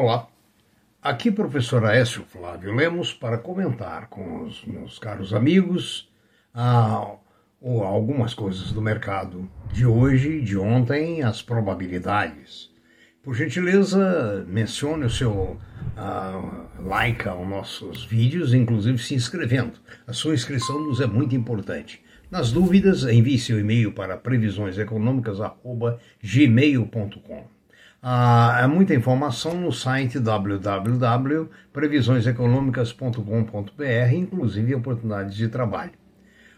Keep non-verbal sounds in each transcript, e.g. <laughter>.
Olá, aqui professor Aécio Flávio Lemos para comentar com os meus caros amigos ah, algumas coisas do mercado de hoje, de ontem, as probabilidades. Por gentileza, mencione o seu like aos nossos vídeos, inclusive se inscrevendo. A sua inscrição nos é muito importante. Nas dúvidas, envie seu e-mail para previsioneseconômicas.gmail.com. Ah, há muita informação no site www.previsioneseconomicas.com.br, inclusive oportunidades de trabalho.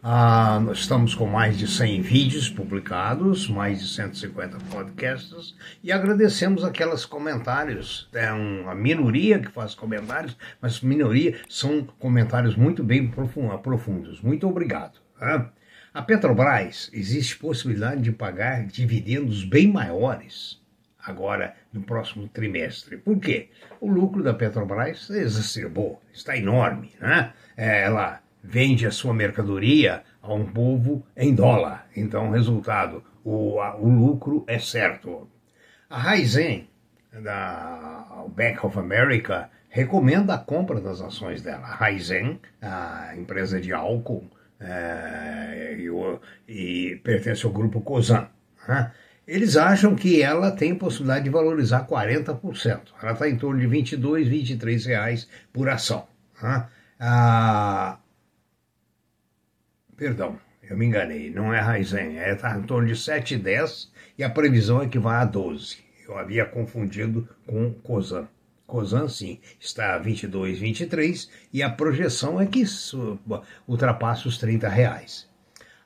Ah, nós estamos com mais de 100 vídeos publicados, mais de 150 podcasts e agradecemos aqueles comentários. É uma minoria que faz comentários, mas minoria são comentários muito bem profundos. Muito obrigado. Tá? A Petrobras existe possibilidade de pagar dividendos bem maiores agora no próximo trimestre. Por quê? O lucro da Petrobras exacerbou, está enorme. Né? É, ela vende a sua mercadoria a um povo em dólar. Então, resultado, o, a, o lucro é certo. A Raizen, da Bank of America, recomenda a compra das ações dela. A Raizen, a empresa de álcool, é, e, e, pertence ao grupo Cosan. Né? Eles acham que ela tem possibilidade de valorizar 40%. Ela está em torno de 22, 23 reais por ação. Né? Ah, perdão, eu me enganei, não é Raizen, é está em torno de 7,10 e a previsão é que vá a 12. Eu havia confundido com Cosan. Cosan, sim, está a 22, 23 e a projeção é que ultrapasse os 30 reais.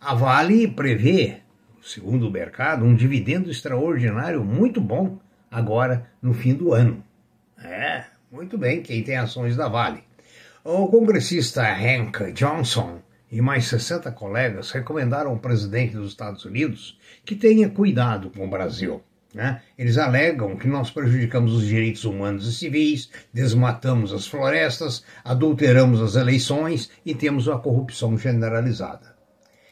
A Vale prevê segundo o mercado, um dividendo extraordinário muito bom agora no fim do ano. É, muito bem, quem tem ações da Vale. O congressista Hank Johnson e mais 60 colegas recomendaram ao presidente dos Estados Unidos que tenha cuidado com o Brasil. Né? Eles alegam que nós prejudicamos os direitos humanos e civis, desmatamos as florestas, adulteramos as eleições e temos a corrupção generalizada.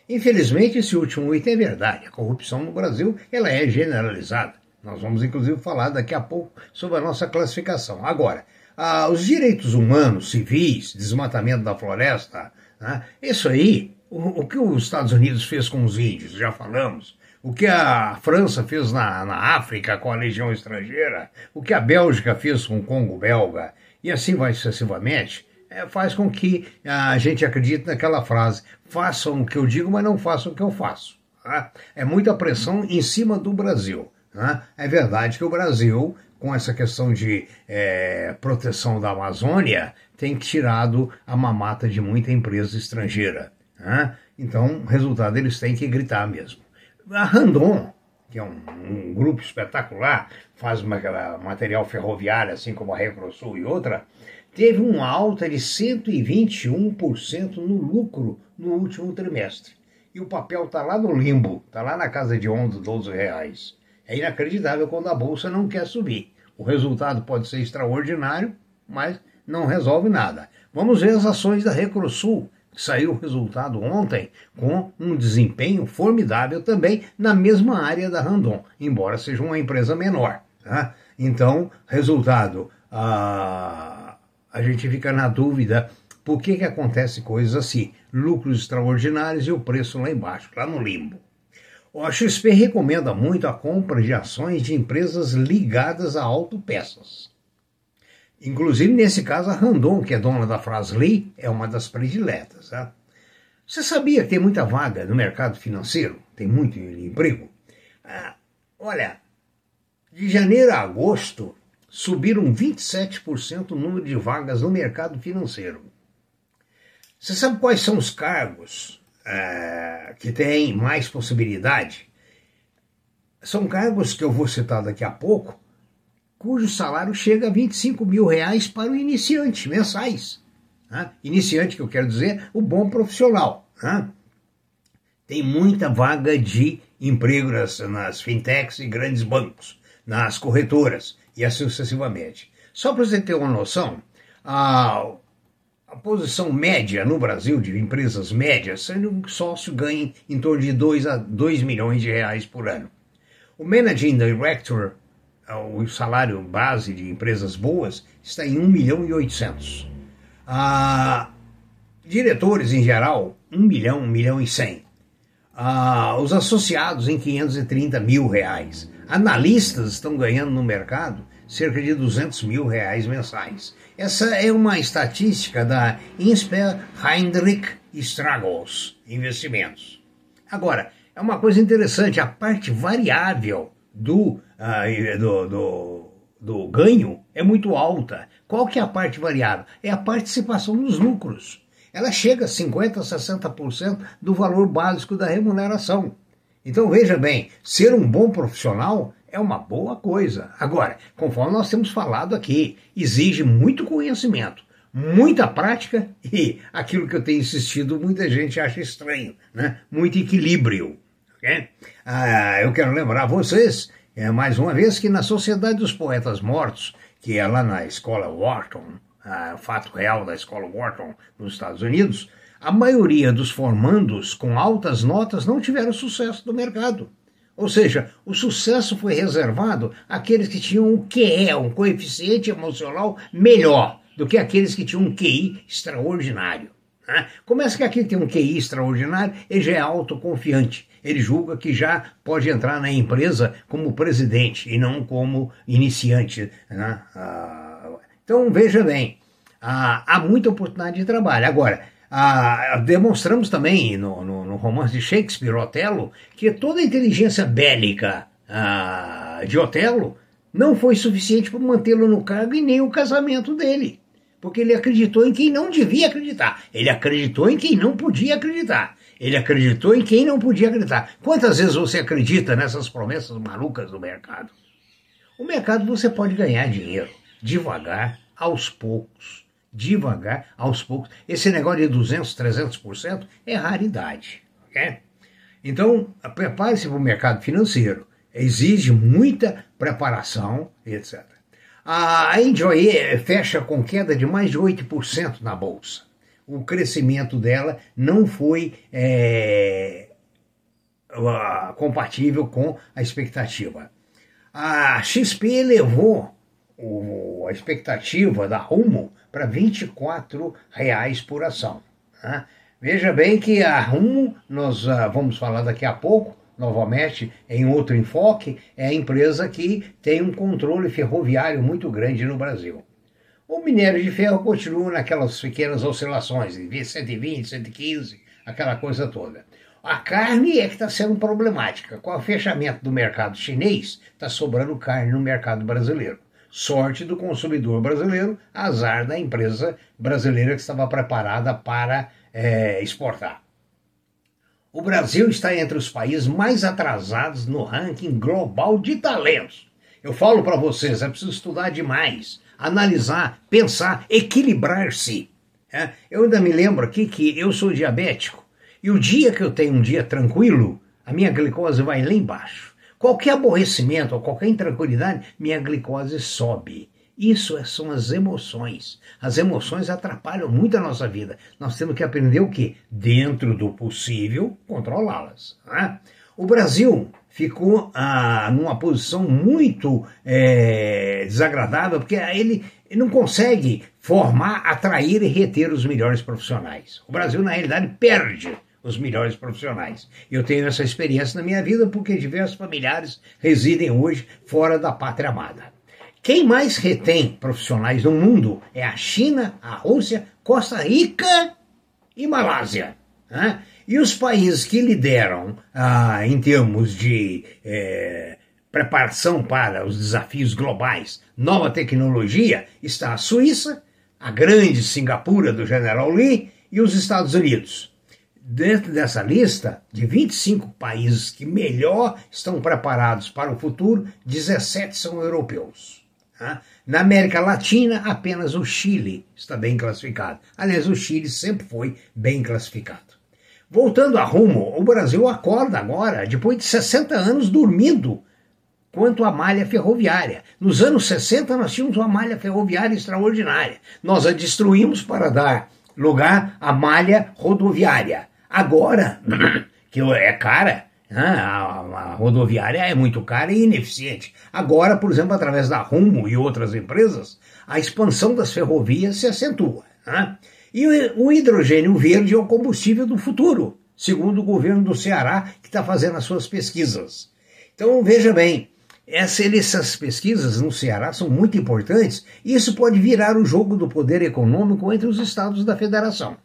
Infelizmente, esse último item é verdade. A corrupção no Brasil ela é generalizada. Nós vamos, inclusive, falar daqui a pouco sobre a nossa classificação. Agora, ah, os direitos humanos, civis, desmatamento da floresta, né, isso aí, o, o, que os Estados Unidos fez com os índios, já falamos. O que a França fez na, na África com a legião estrangeira, o que a Bélgica fez com o Congo belga, e assim vai sucessivamente é, faz com que a gente acredite naquela frase: façam o que eu digo, mas não façam o que eu faço. Tá? É muita pressão em cima do Brasil. Tá? É verdade que o Brasil, com essa questão de é, proteção da Amazônia, tem tirado a mamata de muita empresa estrangeira. Tá? Então, resultado, eles têm que gritar mesmo. A Randon, que é um, um grupo espetacular, faz material ferroviário, assim como a Recrosul e outra, teve uma alta de 121% no lucro no último trimestre. E o papel está lá no limbo, está lá na casa de 11, 12 reais. É inacreditável quando a bolsa não quer subir. O resultado pode ser extraordinário, mas não resolve nada. Vamos ver as ações da Recrosul, que saiu o resultado ontem com um desempenho formidável também na mesma área da Randon, embora seja uma empresa menor. Tá? Então, resultado, a a gente fica na dúvida por que, que acontece coisas assim, lucros extraordinários e o preço lá embaixo, lá no limbo. A XP recomenda muito a compra de ações de empresas ligadas a autopeças. Inclusive, nesse caso, a Randon, que é dona da Frasli, é uma das prediletas. Tá? Você sabia que tem muita vaga no mercado financeiro? Tem muito emprego? Ah, olha, de janeiro a agosto, subiram 27% o número de vagas no mercado financeiro. Você sabe quais são os cargos é, que têm mais possibilidade? São cargos que eu vou citar daqui a pouco, cujo salário chega a 25 mil reais para o iniciante, mensais. Né? Iniciante, que eu quero dizer, o bom profissional. Né? Tem muita vaga de emprego nas, nas fintechs e grandes bancos, nas corretoras e assim sucessivamente. Só para você ter uma noção, a, a posição média no Brasil de empresas médias, sendo um sócio ganha em torno de 2 a 2 milhões de reais por ano. O Managing Director o salário base de empresas boas está em 1 milhão e 800. Ah, diretores em geral, 1 milhão, 1 milhão e 100. Ah, os associados em 530 mil reais. Analistas estão ganhando no mercado cerca de 200 mil reais mensais. Essa é uma estatística da Insper Heinrich Stragos Investimentos. Agora, é uma coisa interessante, a parte variável do, uh, do, do, do ganho é muito alta. Qual que é a parte variável? É a participação nos lucros. Ela chega a 50%, 60% do valor básico da remuneração. Então veja bem, ser um bom profissional é uma boa coisa. Agora, conforme nós temos falado aqui, exige muito conhecimento, muita prática e aquilo que eu tenho insistido, muita gente acha estranho, né? Muito equilíbrio. Okay? Ah, eu quero lembrar vocês, é, mais uma vez, que na Sociedade dos Poetas Mortos, que é lá na escola Wharton, ah, fato real da escola Wharton nos Estados Unidos, a maioria dos formandos com altas notas não tiveram sucesso do mercado. Ou seja, o sucesso foi reservado àqueles que tinham um QE, um coeficiente emocional melhor do que aqueles que tinham um QI extraordinário. Né? Começa que aquele tem um QI extraordinário, ele já é autoconfiante. Ele julga que já pode entrar na empresa como presidente e não como iniciante. Né? Ah, então, veja bem, ah, há muita oportunidade de trabalho. Agora, ah, demonstramos também no, no, no, romance de Shakespeare, Otelo, que toda a inteligência bélica ah, de Otelo não foi suficiente para mantê-lo no cargo e nem o casamento dele. Porque ele acreditou em quem não devia acreditar. Ele acreditou em quem não podia acreditar. Ele acreditou em quem não podia acreditar. Quantas vezes você acredita nessas promessas malucas do mercado? O mercado você pode ganhar dinheiro, devagar, aos poucos devagar, aos poucos. Esse negócio de 200, 300% é raridade. Okay? Então, prepare-se para o mercado financeiro. Exige muita preparação, etc. A Enjoy fecha com queda de mais de 8% na bolsa. O crescimento dela não foi é, compatível com a expectativa. A XP elevou o, a expectativa da Rumo para R$ 24,00 por ação. Né? Veja bem que a Rumo, nós uh, vamos falar daqui a pouco, novamente em outro enfoque, é a empresa que tem um controle ferroviário muito grande no Brasil. O minério de ferro continua naquelas pequenas oscilações, de 120, 115, aquela coisa toda. A carne é que está sendo problemática. Com o fechamento do mercado chinês, está sobrando carne no mercado brasileiro. Sorte do consumidor brasileiro, azar da empresa brasileira que estava preparada para é, exportar. O Brasil está entre os países mais atrasados no ranking global de talentos. Eu falo para vocês, é preciso estudar demais, analisar, pensar, equilibrar-se. É, eu ainda me lembro aqui que eu sou diabético e o dia que eu tenho um dia tranquilo, a minha glicose vai lá embaixo. Qualquer aborrecimento ou qualquer intranquilidade, minha glicose sobe. Isso é, são as emoções. As emoções atrapalham muito a nossa vida. Nós temos que aprender o quê? Dentro do possível, controlá-las. Né? O Brasil ficou ah, numa posição muito é, desagradável, porque ele, ele não consegue formar, atrair e reter os melhores profissionais. O Brasil, na realidade, perde os melhores profissionais. Eu tenho essa experiência na minha vida porque diversos familiares residem hoje fora da pátria amada. Quem mais retém profissionais no mundo é a China, a Rússia, Costa Rica e Malásia. Né? E os países que lideram ah, em termos de eh, preparação para os desafios globais, nova tecnologia, está a Suíça, a grande Singapura do General Lee e os Estados Unidos dentro dessa lista de 25 países que melhor estão preparados para o futuro, 17 são europeus. Tá? Na América Latina, apenas o Chile está bem classificado. Aliás, o Chile sempre foi bem classificado. Voltando a rumo, o Brasil acorda agora, depois de 60 anos dormindo quanto à malha ferroviária. Nos anos 60, nós tínhamos uma malha ferroviária extraordinária. Nós a destruímos para dar lugar à malha rodoviária. Agora, <clears throat> que é cara, A, a, rodoviária é muito cara e ineficiente. Agora, por exemplo, através da Rumo e outras empresas, a expansão das ferrovias se acentua. Né? E o, o hidrogênio verde é o combustível do futuro, segundo o governo do Ceará, que está fazendo as suas pesquisas. Então, veja bem, essas pesquisas no Ceará são muito importantes e isso pode virar o jogo do poder econômico entre os estados da federação.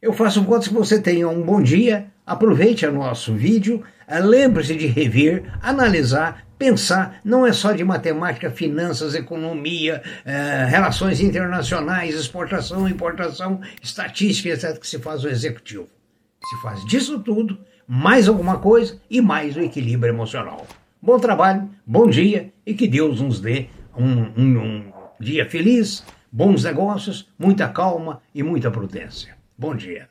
Eu faço contas que você tenha um bom dia, aproveite o nosso vídeo, eh, lembre-se de rever, analisar, pensar, não é só de matemática, finanças, economia, eh, relações internacionais, exportação, importação, estatística, etc., que se faz o executivo. Se faz disso tudo, mais alguma coisa e mais o equilíbrio emocional. Bom trabalho, bom dia e que Deus nos dê um, um, um dia feliz, bons negócios, muita calma e muita prudência. Bom dia.